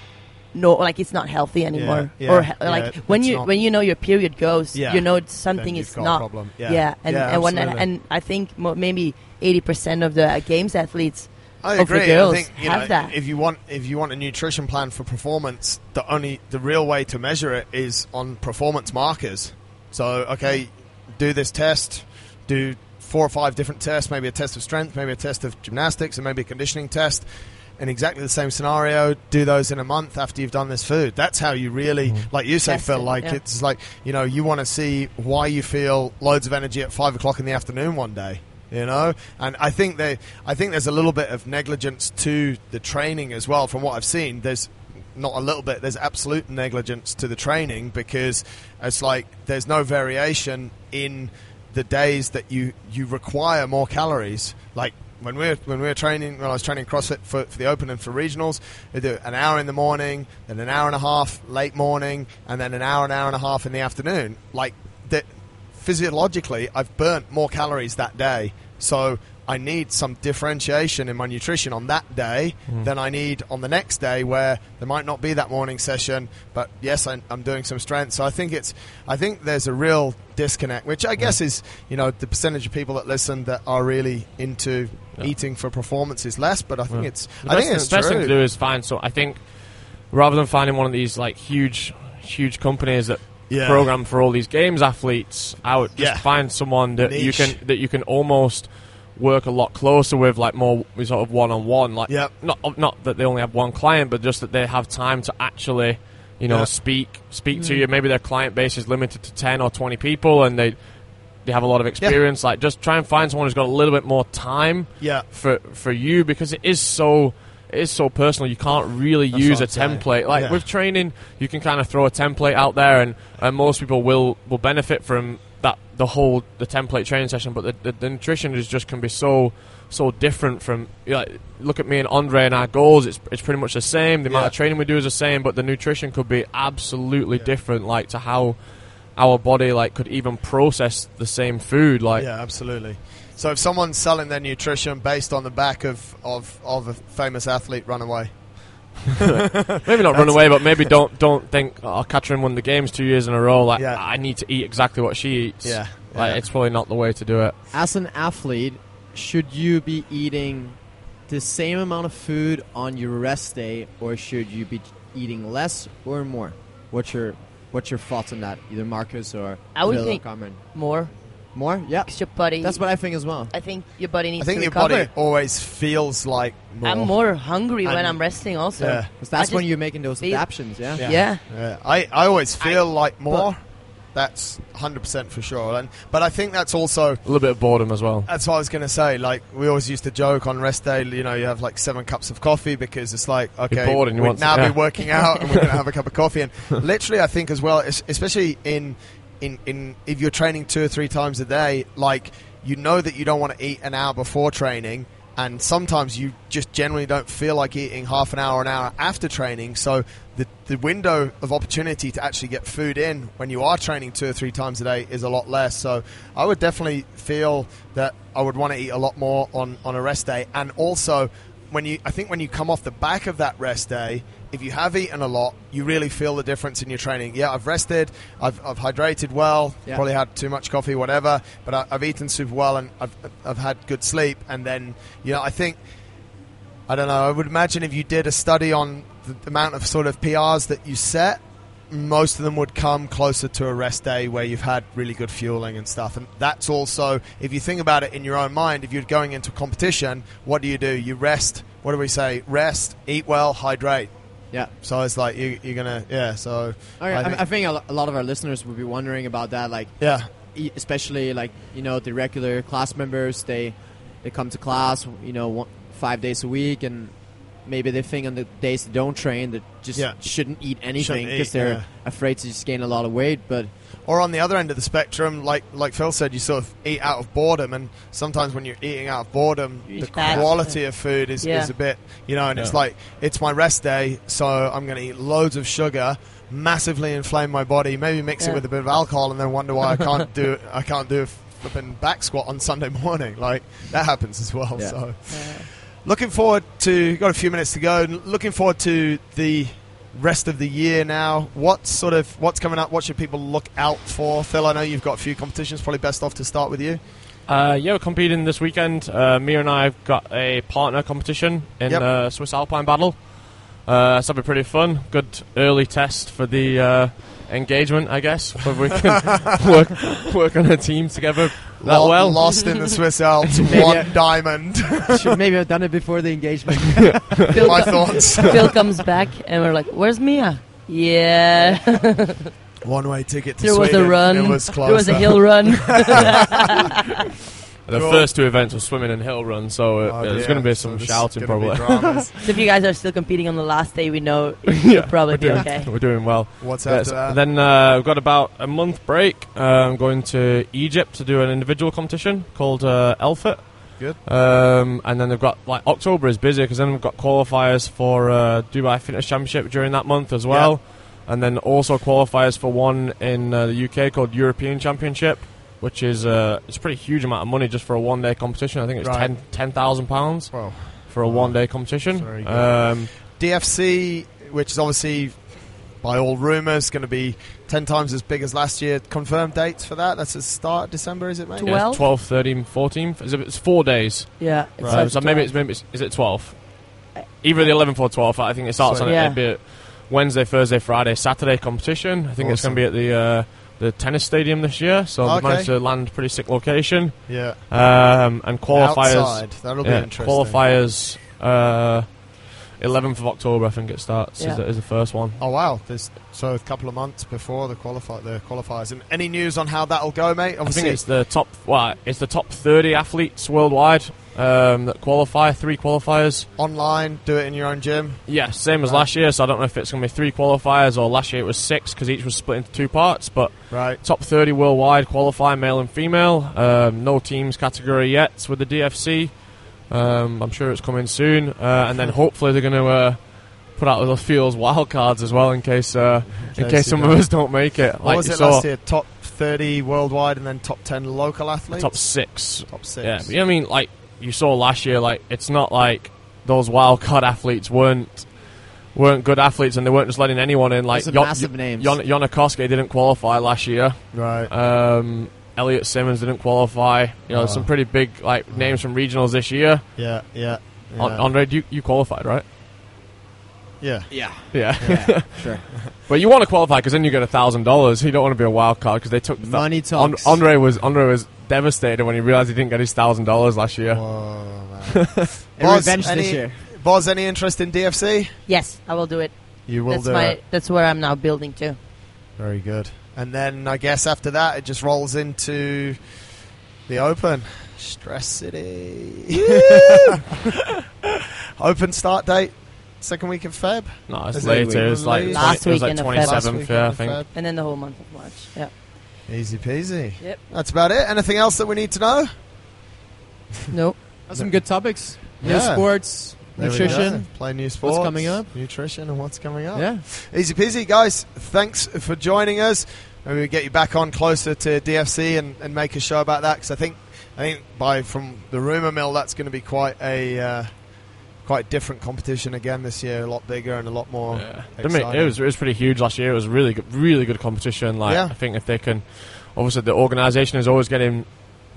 no like it's not healthy anymore. yeah, or yeah, he- like yeah, when you when you know your period goes, you know something is not. problem. Yeah, Yeah, and and, when, absolutely. and I think mo- maybe eighty percent of the games athletes I of the girls I think you have know, that. if you want if you want a nutrition plan for performance, the only the real way to measure it is on performance markers. So okay, do this test, do four or five different tests, maybe a test of strength, maybe a test of gymnastics, and maybe a conditioning test. In exactly the same scenario, do those in a month after you've done this food. That's how you really, mm-hmm. like you say, Test Phil. it, Like yeah. it's like you know you want to see why you feel loads of energy at five o'clock in the afternoon one day you know and i think they i think there's a little bit of negligence to the training as well from what i've seen there's not a little bit there's absolute negligence to the training because it's like there's no variation in the days that you you require more calories like when we were when we were training when I was training CrossFit for, for the Open and for regionals, do an hour in the morning, then an hour and a half late morning, and then an hour and an hour and a half in the afternoon. Like that, physiologically, I've burnt more calories that day. So I need some differentiation in my nutrition on that day hmm. than I need on the next day, where there might not be that morning session. But yes, I, I'm doing some strength. So I think it's, I think there's a real disconnect, which I hmm. guess is, you know, the percentage of people that listen that are really into Yeah. eating for performance is less. But I think Yeah. it's, The I best, think it's the best true. thing to do is find so I think rather than finding one of these like huge huge companies that Yeah. program for all these games athletes, I would just Yeah. find someone that you can that you can almost work a lot closer with, like more sort of one on one. Like Yep. not not that they only have one client, but just that they have time to actually, you know, Yeah. speak speak to Mm. you. Maybe their client base is limited to ten or twenty people, and they they have a lot of experience. Like just try and find someone who's got a little bit more time Yeah. for for you because it is so it is so personal. You can't really That's use a what saying. template. Like Yeah. with training, you can kind of throw a template out there, and, and most people will will benefit from that the whole the template training session. But the, the, the nutrition is just can be so so different from you know, like, look at me and Andre and our goals. It's it's pretty much the same. The amount of training we do is the same, but the nutrition could be absolutely Yeah. different. Like to how our body like could even process the same food. Like yeah, absolutely. So if someone's selling their nutrition based on the back of, of, of a famous athlete, run away. Maybe not run away, but maybe don't don't think oh, Katrin won the games two years in a row. Like Yeah. I need to eat exactly what she eats. Yeah, like yeah. it's probably not the way to do it. As an athlete, should you be eating the same amount of food on your rest day, or should you be eating less or more? What's your What's your thoughts on that? Either Marcus or I would think- Carmen. more. More? Yeah. Because your body. That's what I think as well. I think your body needs to cover. I think to your recover. body always feels like more. I'm more hungry when I'm resting. Also. Yeah. 'Cause that's I when just you're making those feel- adaptions, yeah? Yeah. Yeah. Yeah, I, I always feel like more. That's 100% for sure. And but I think that's also A little bit of boredom as well. that's what I was going to say. Like we always used to joke on rest day, you know, you have like seven cups of coffee because it's like okay, bored and you we'd want- now yeah. be working out and we're going to have a cup of coffee. And literally, I think as well, es- especially in in in if you're training two or three times a day, like you know that you don't want to eat an hour before training. And sometimes you just generally don't feel like eating half an hour, or an hour after training. So the, the window of opportunity to actually get food in when you are training two or three times a day is a lot less. So I would definitely feel that I would want to eat a lot more on, on a rest day. And also, when you, I think when you come off the back of that rest day, if you have eaten a lot, you really feel the difference in your training. Yeah, I've rested, I've, I've hydrated well, Yeah. probably had too much coffee, whatever, but I, I've eaten super well and I've, I've had good sleep. And then, you know, I think I don't know. I would imagine if you did a study on the, the amount of sort of PRs that you set, most of them would come closer to a rest day where you've had really good fueling and stuff. And that's also, if you think about it in your own mind, if you're going into competition, what do you do? You rest. What do we say? Rest, eat well, hydrate. Yeah. So it's like you, you're gonna, yeah. So Okay, I think- I think a lot of our listeners would be wondering about that, like, yeah, especially like you know the regular class members. They they come to class, you know, one, five days a week, and maybe they think on the days they don't train that just Yeah. shouldn't eat anything because they're yeah. afraid to just gain a lot of weight. But Or on the other end of the spectrum, like like Phil said, you sort of eat out of boredom, and sometimes when you're eating out of boredom, You the eat fast. quality of food is, Yeah. is a bit, you know, and it's like it's my rest day, so I'm going to eat loads of sugar, massively inflame my body, maybe mix it with a bit of alcohol, and then wonder why I can't do I can't do a flipping back squat on Sunday morning. Like that happens as well. Yeah. So looking forward to got a few minutes to go. Looking forward to the rest of the year now. What sort of what's coming up? What should people look out for? Phil, I know you've got a few competitions. Probably best off to start with you. Uh, yeah, we're competing this weekend. Uh, Mia and I have got a partner competition in Yep. uh, Swiss Alpine Battle. Uh, so that'll be pretty fun. Good early test for the uh, engagement, I guess. Whether we can work work on a team together that Lo- well. lost in the Swiss Alps, one I- diamond. should maybe have done it before the engagement. Phil, My co- thoughts. Phil comes back and we're like, "Where's Mia?" Yeah, One way ticket to there was a run. It was close. there was a hill run. The Cool. first two events were swimming and hill run, so uh, Oh, there's going to be So some there's shouting probably. so if you guys are still competing on the last day, we know you'll probably be doing, okay. We're doing well. What's Yes, after that? Then uh, we've got about a month break. Uh, I'm going to Egypt to do an individual competition called uh, Elfit. Good. Um, and then they've got like October is busy because then we've got qualifiers for uh, Dubai Fitness Championship during that month as well, and then also qualifiers for one in uh, the UK called European Championship, which is uh, it's a pretty huge amount of money just for a one day competition. I think it's Right. ten ten thousand pounds Well, for a one day competition. Um, DFC, which is obviously by all rumours going to be ten times as big as last year. Confirmed dates for that? That's the start of December, is it, mate? Tw- yeah, 12? 12, 13, 14. Is it, it's four days. Yeah, Right. Uh, so at maybe it's maybe it's, is it 12? Either the 11th or 12th. I think it starts So- on Yeah. a, a bit Wednesday, Thursday, Friday, Saturday competition. I think it's going to be at the uh, the tennis stadium this year. So Okay. they managed to land a pretty sick location. Yeah. Um, and qualifiers. Outside. That'll be yeah, interesting. qualifiers. Uh, 11th of October, I think it starts. Yeah. Is, the, is the first one. Oh wow! There's so a couple of months before the qualify the qualifiers. And any news on how that'll go, mate? I Obviously, think it's the top. Well, it's the top 30 athletes worldwide um, that qualify. Three qualifiers. online. Do it in your own gym. Yeah, same as Right. last year. So I don't know if it's going to be three qualifiers or last year it was six because each was split into two parts. But Right. top 30 worldwide qualify, male and female. Um, no teams category yet with the DFC. Um, I'm sure it's coming soon, uh, and then hopefully they're going to uh, put out those fields wild cards as well in case uh, in case case some of us don't make it. What like was it saw, last year? Top thirty worldwide, and then top ten local athletes. top six. top six. Yeah, but, you know I mean, like you saw last year, like it's not like those wild card athletes weren't weren't good athletes, and they weren't just letting anyone in. Like Those are Jon- massive names. Jon- Jonne Koski didn't qualify last year. Right. Um, Elliot Simmons didn't qualify. You know, Oh. some uh-huh. pretty big like names from regionals this year. yeah. Yeah. yeah. Andre, you, you qualified, right? Yeah. Yeah. Yeah. Yeah. sure. but you want to qualify because then you get a thousand dollars. You don't want to be a wild card because they took the Money An- talks. Andre was Andre was devastated when he realized he didn't get his thousand dollars last year. Whoa, man. And Boz, revenge any- this year. Boz, any interest in DFC? Yes, I will do it. You will that's do my it. that's where I'm now building to. Very good. And then I guess after that, it just rolls into the Open. Stress City. open start date, second week of Feb. No, it's Is it later. It's like? Last 20 it was like weekend of Feb. twenty Last seventh. weekend Yeah, I of think. Feb. And then the whole month of March. Yeah. Easy peasy. Yep. That's about it. Anything else that we need to know? Nope. That's some good topics. New Yeah. sports, There nutrition. Play new sports. What's coming up? Nutrition and what's coming up. Yeah. Easy peasy, guys. Thanks for joining us. Maybe we get you back on closer to DFC and, and make a show about that because I think I think by from the rumor mill that's going to be quite a uh, quite different competition again this year. A lot bigger and a lot more. Yeah. I mean, it was it was pretty huge last year. It was really good, really good competition. Like Yeah. I think if they can, obviously the organisation is always getting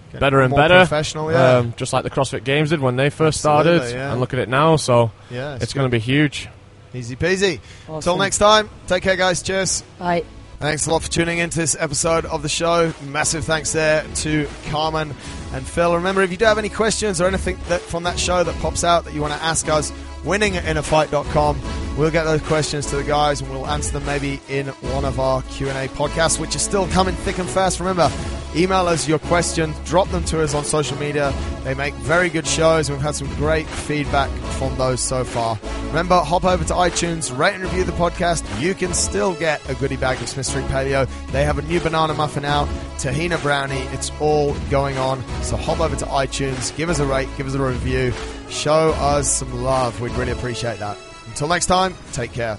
Getting better and more better. Professional, yeah, um, just like the CrossFit Games did when they first Absolutely, started, yeah. and look at it now. So yeah. it's going to be huge. easy peasy. Awesome. Until next time, take care, guys. Cheers. Bye. Thanks a lot for tuning into this episode of the show. Massive thanks there to Carmen and Phil. Remember, if you do have any questions or anything that from that show that pops out that you want to ask us, winning at innerfight.com. We'll get those questions to the guys and we'll answer them maybe in one of our Q&A podcasts, which is still coming thick and fast. Remember, email us your questions, drop them to us on social media. They make very good shows and we've had some great feedback from those so far. Remember, hop over to iTunes, rate and review the podcast. You can still get a goodie bag of Smith Street Paleo. They have a new banana muffin out, tahina brownie. It's all going on. So hop over to iTunes, give us a rate, give us a review, show us some love. We'd really appreciate that. Until next time, take care.